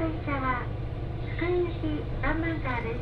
列車は福井行き3番カーです。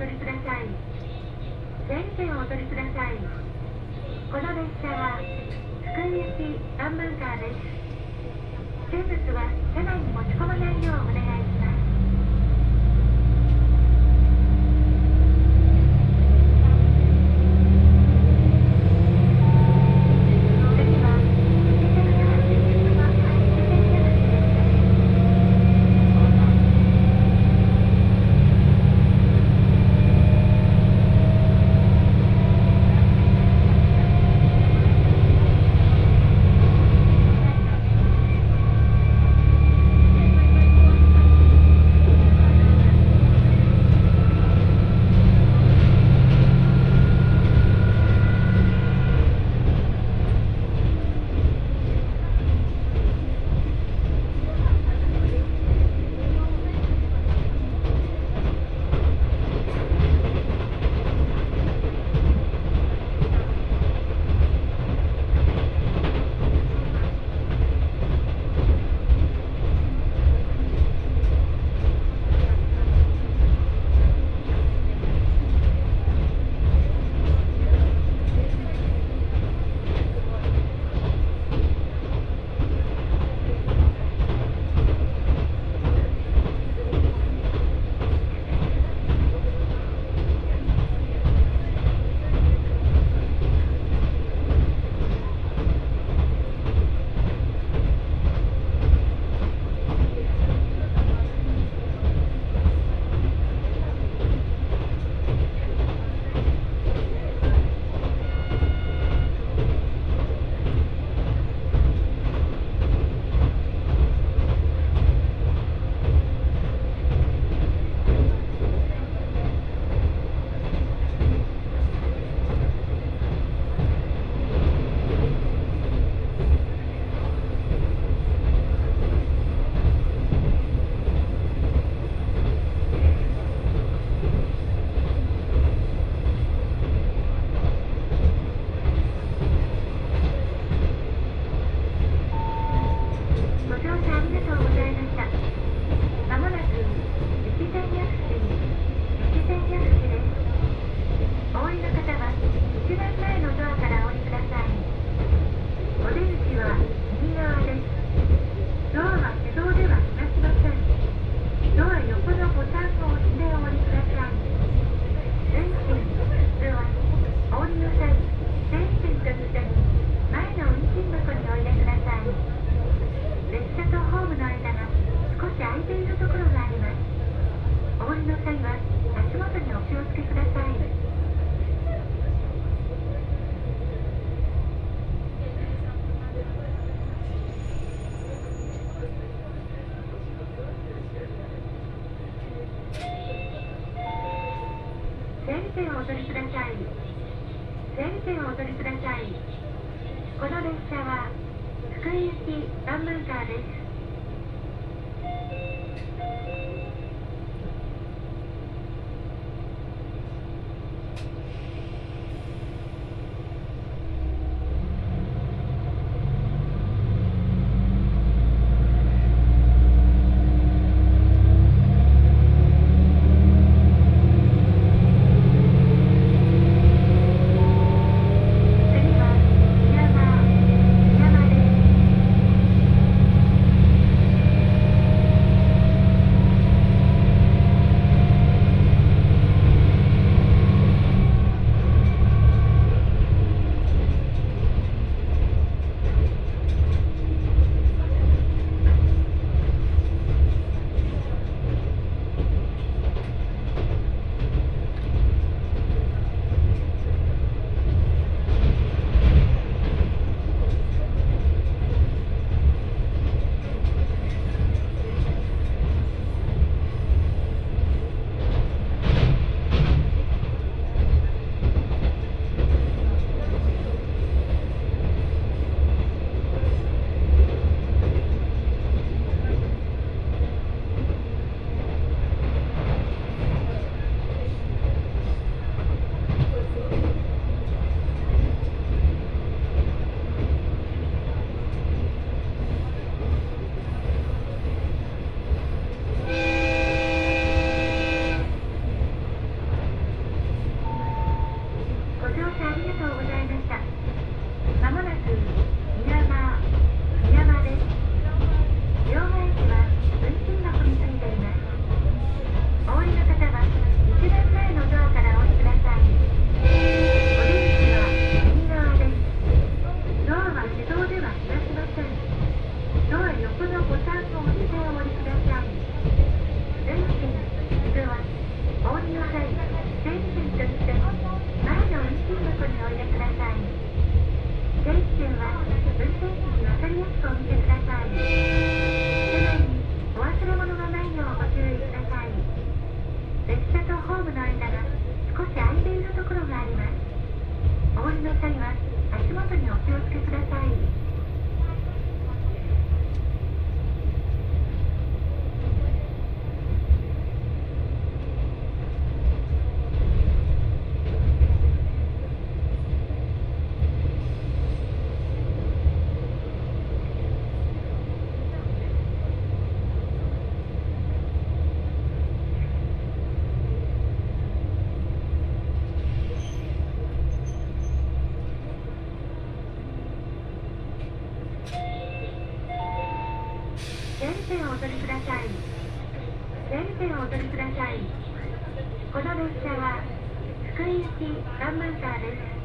取りください。全線をお取りください。この列車は福井行き3番カーです。生物は車内に持ち込まないようお願いします。さいこの列車は福井行き3番カーです。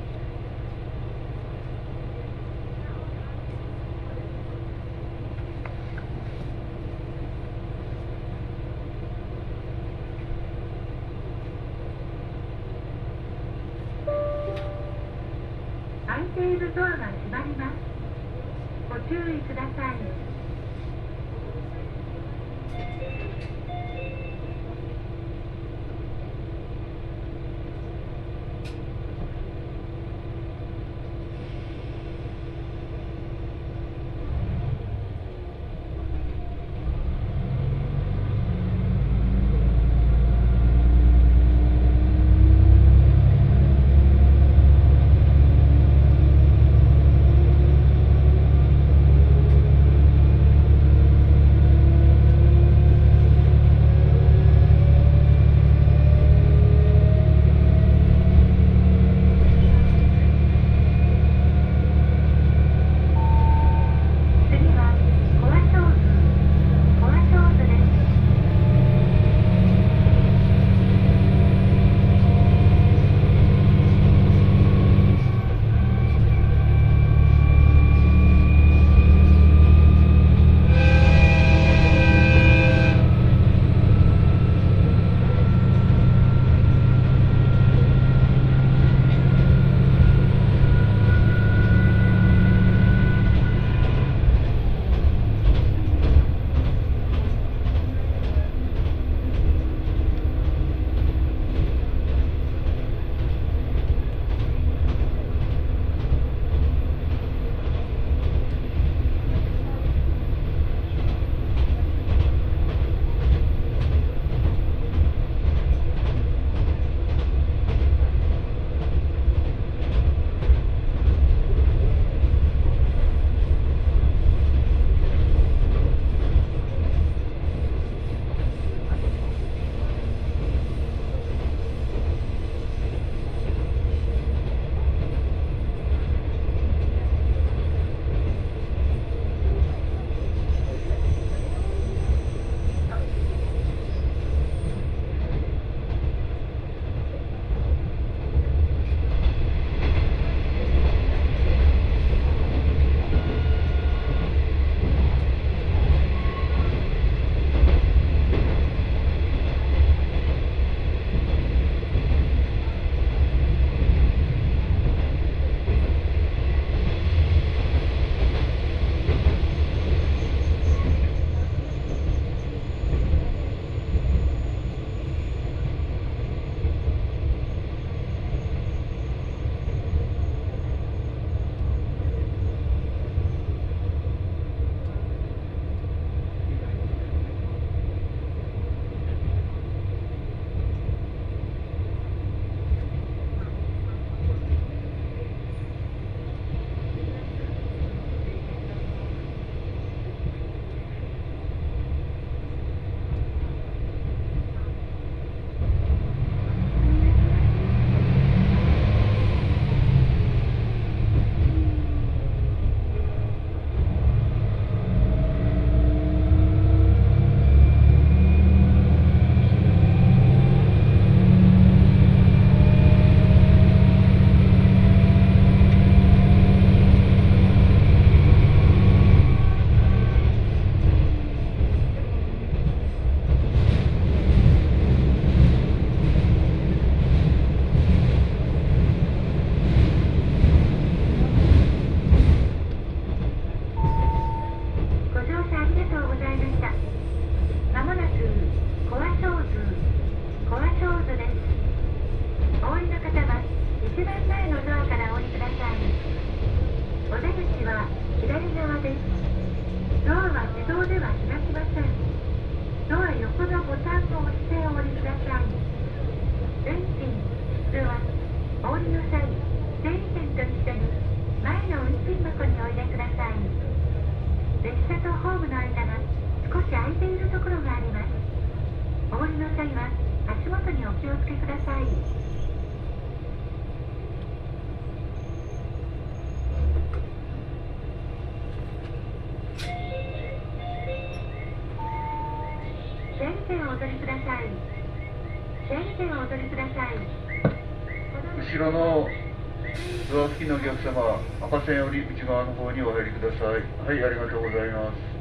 せより内側の方にお入りください。はいありがとうございます。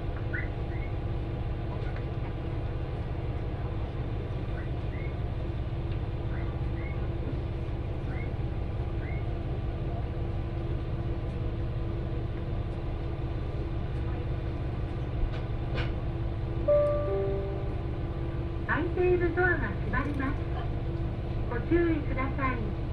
ご注意ください。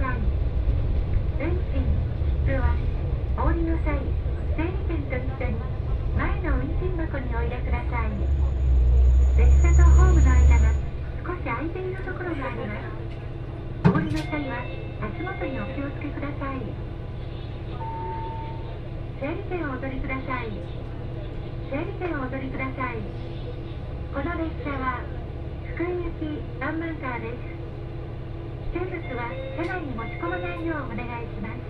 運賃切符はお降りの際整理券と一緒に前の運賃箱にお入れください列車とホームの間が少し空いているところがありますお降りの際は足元にお気をつけください整理券をお取りください整理券をお取りくださいこの列車は福井行きワンンカーです生物は車内に持ち込まないようお願いします。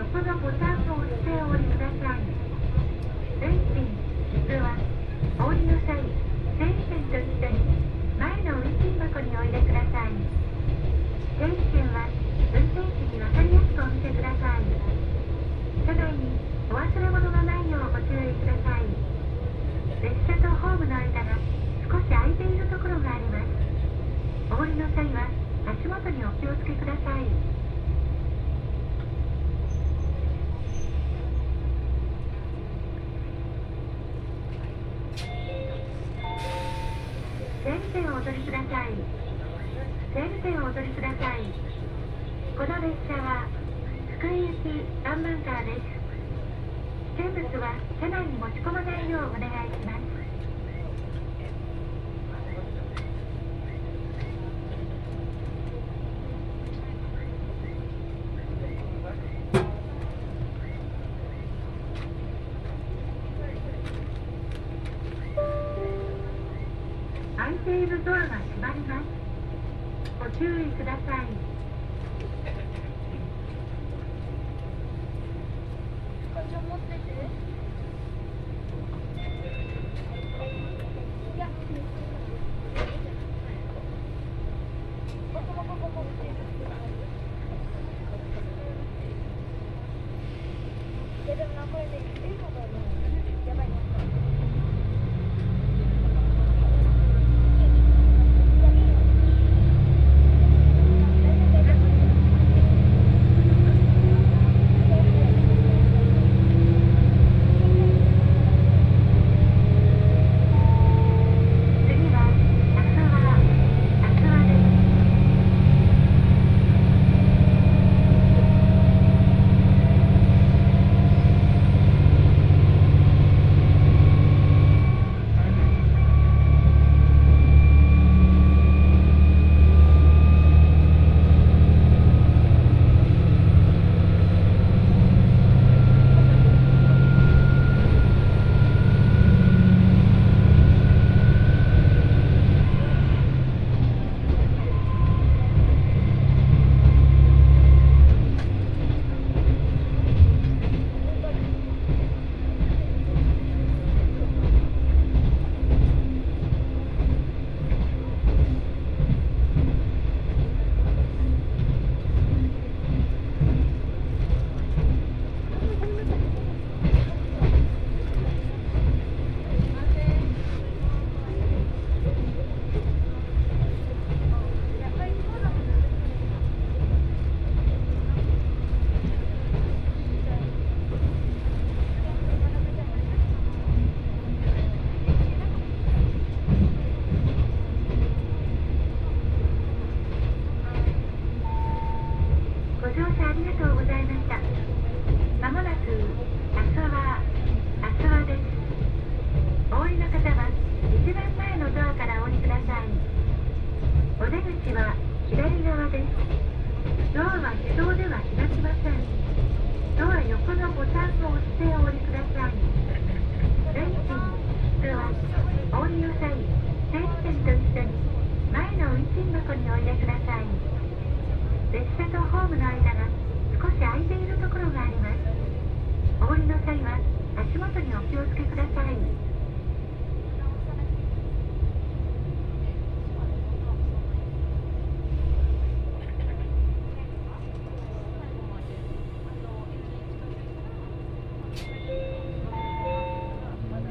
ドア横のボ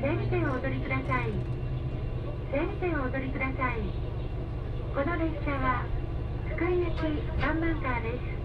整理券をお取りください。整理券をお取りくださいこの列車は福井行き3番カーです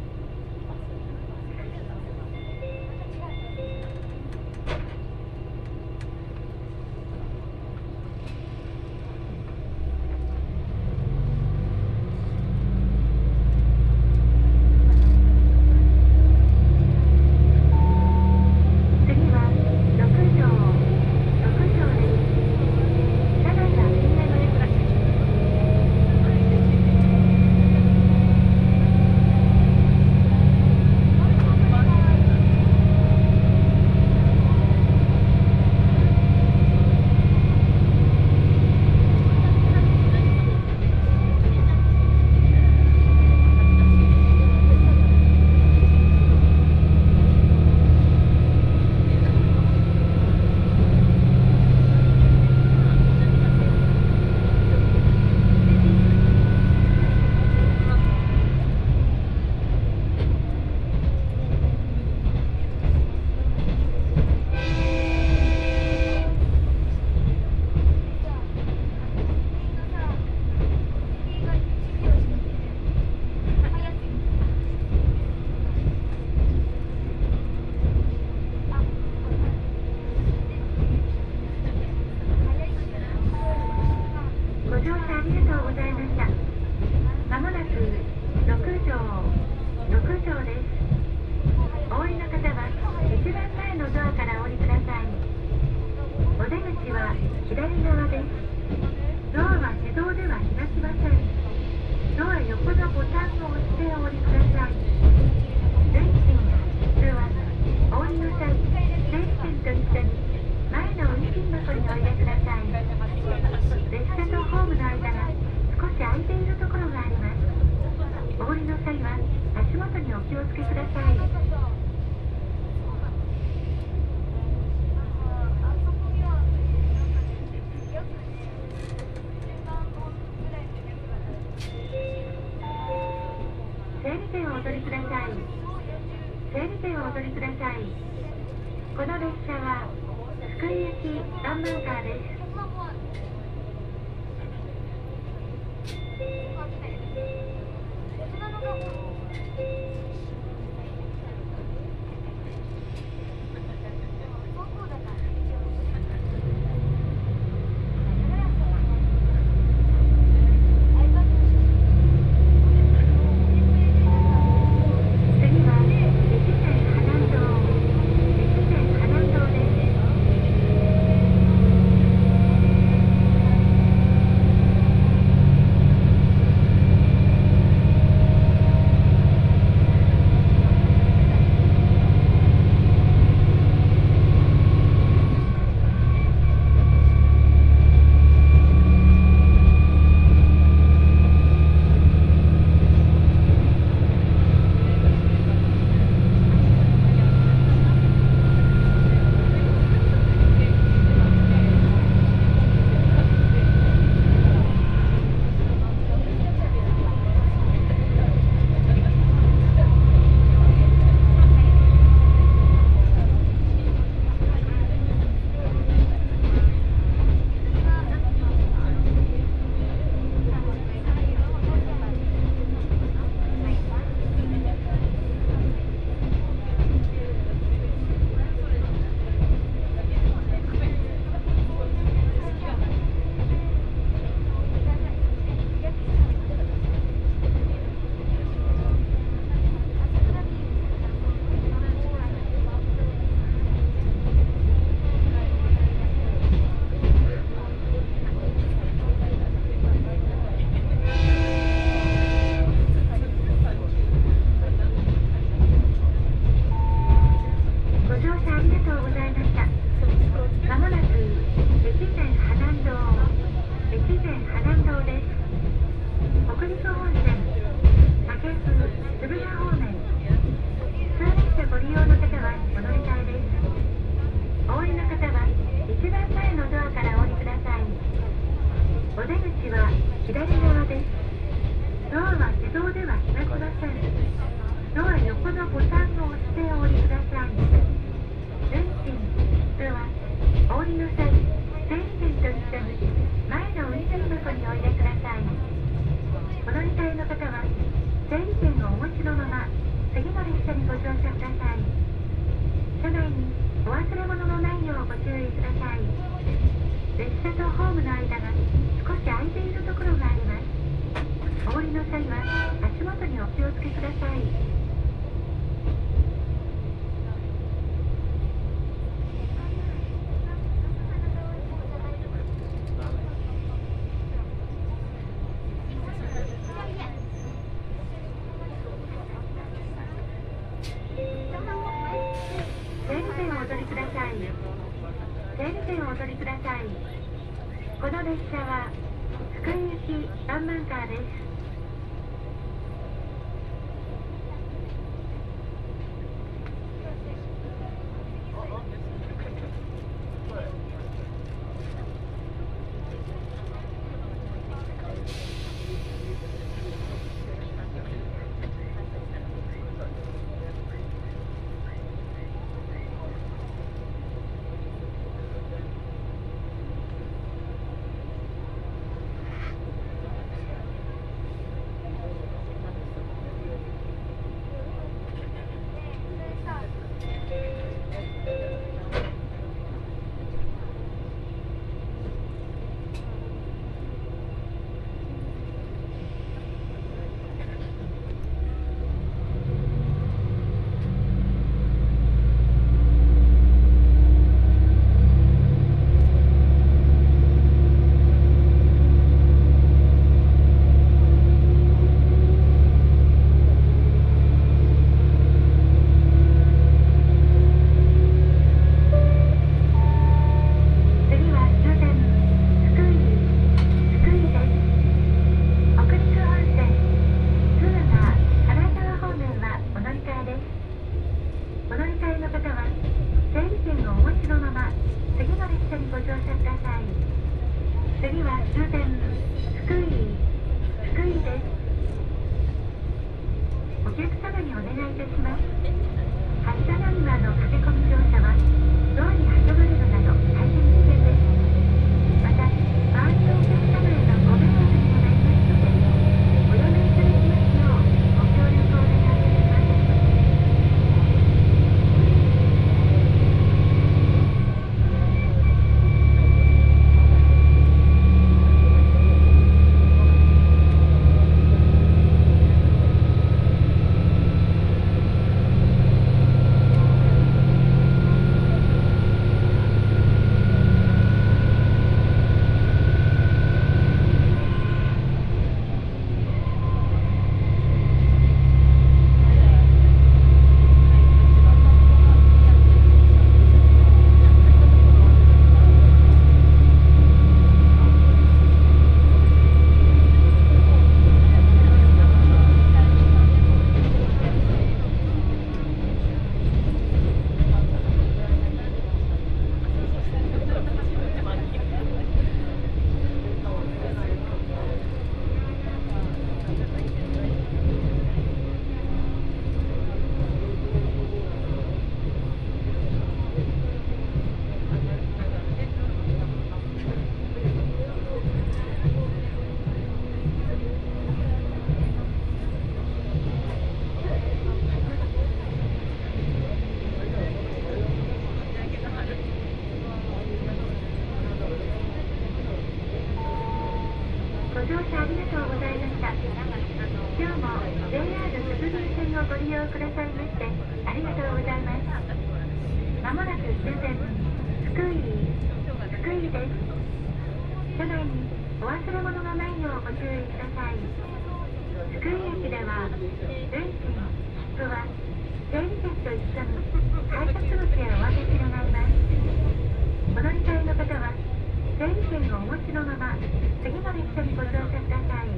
整理券をお持ちのまま次の列車にご乗車ください。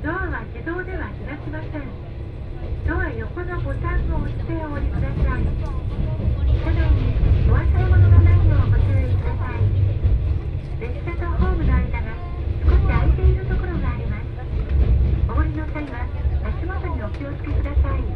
ドアは自動では開きません。ドア横のボタンを押してお降りください。車内にお忘れ物がないようご注意ください。列車とホームの間が少し空いているところがあります。お降りの際は足元にお気をつけください。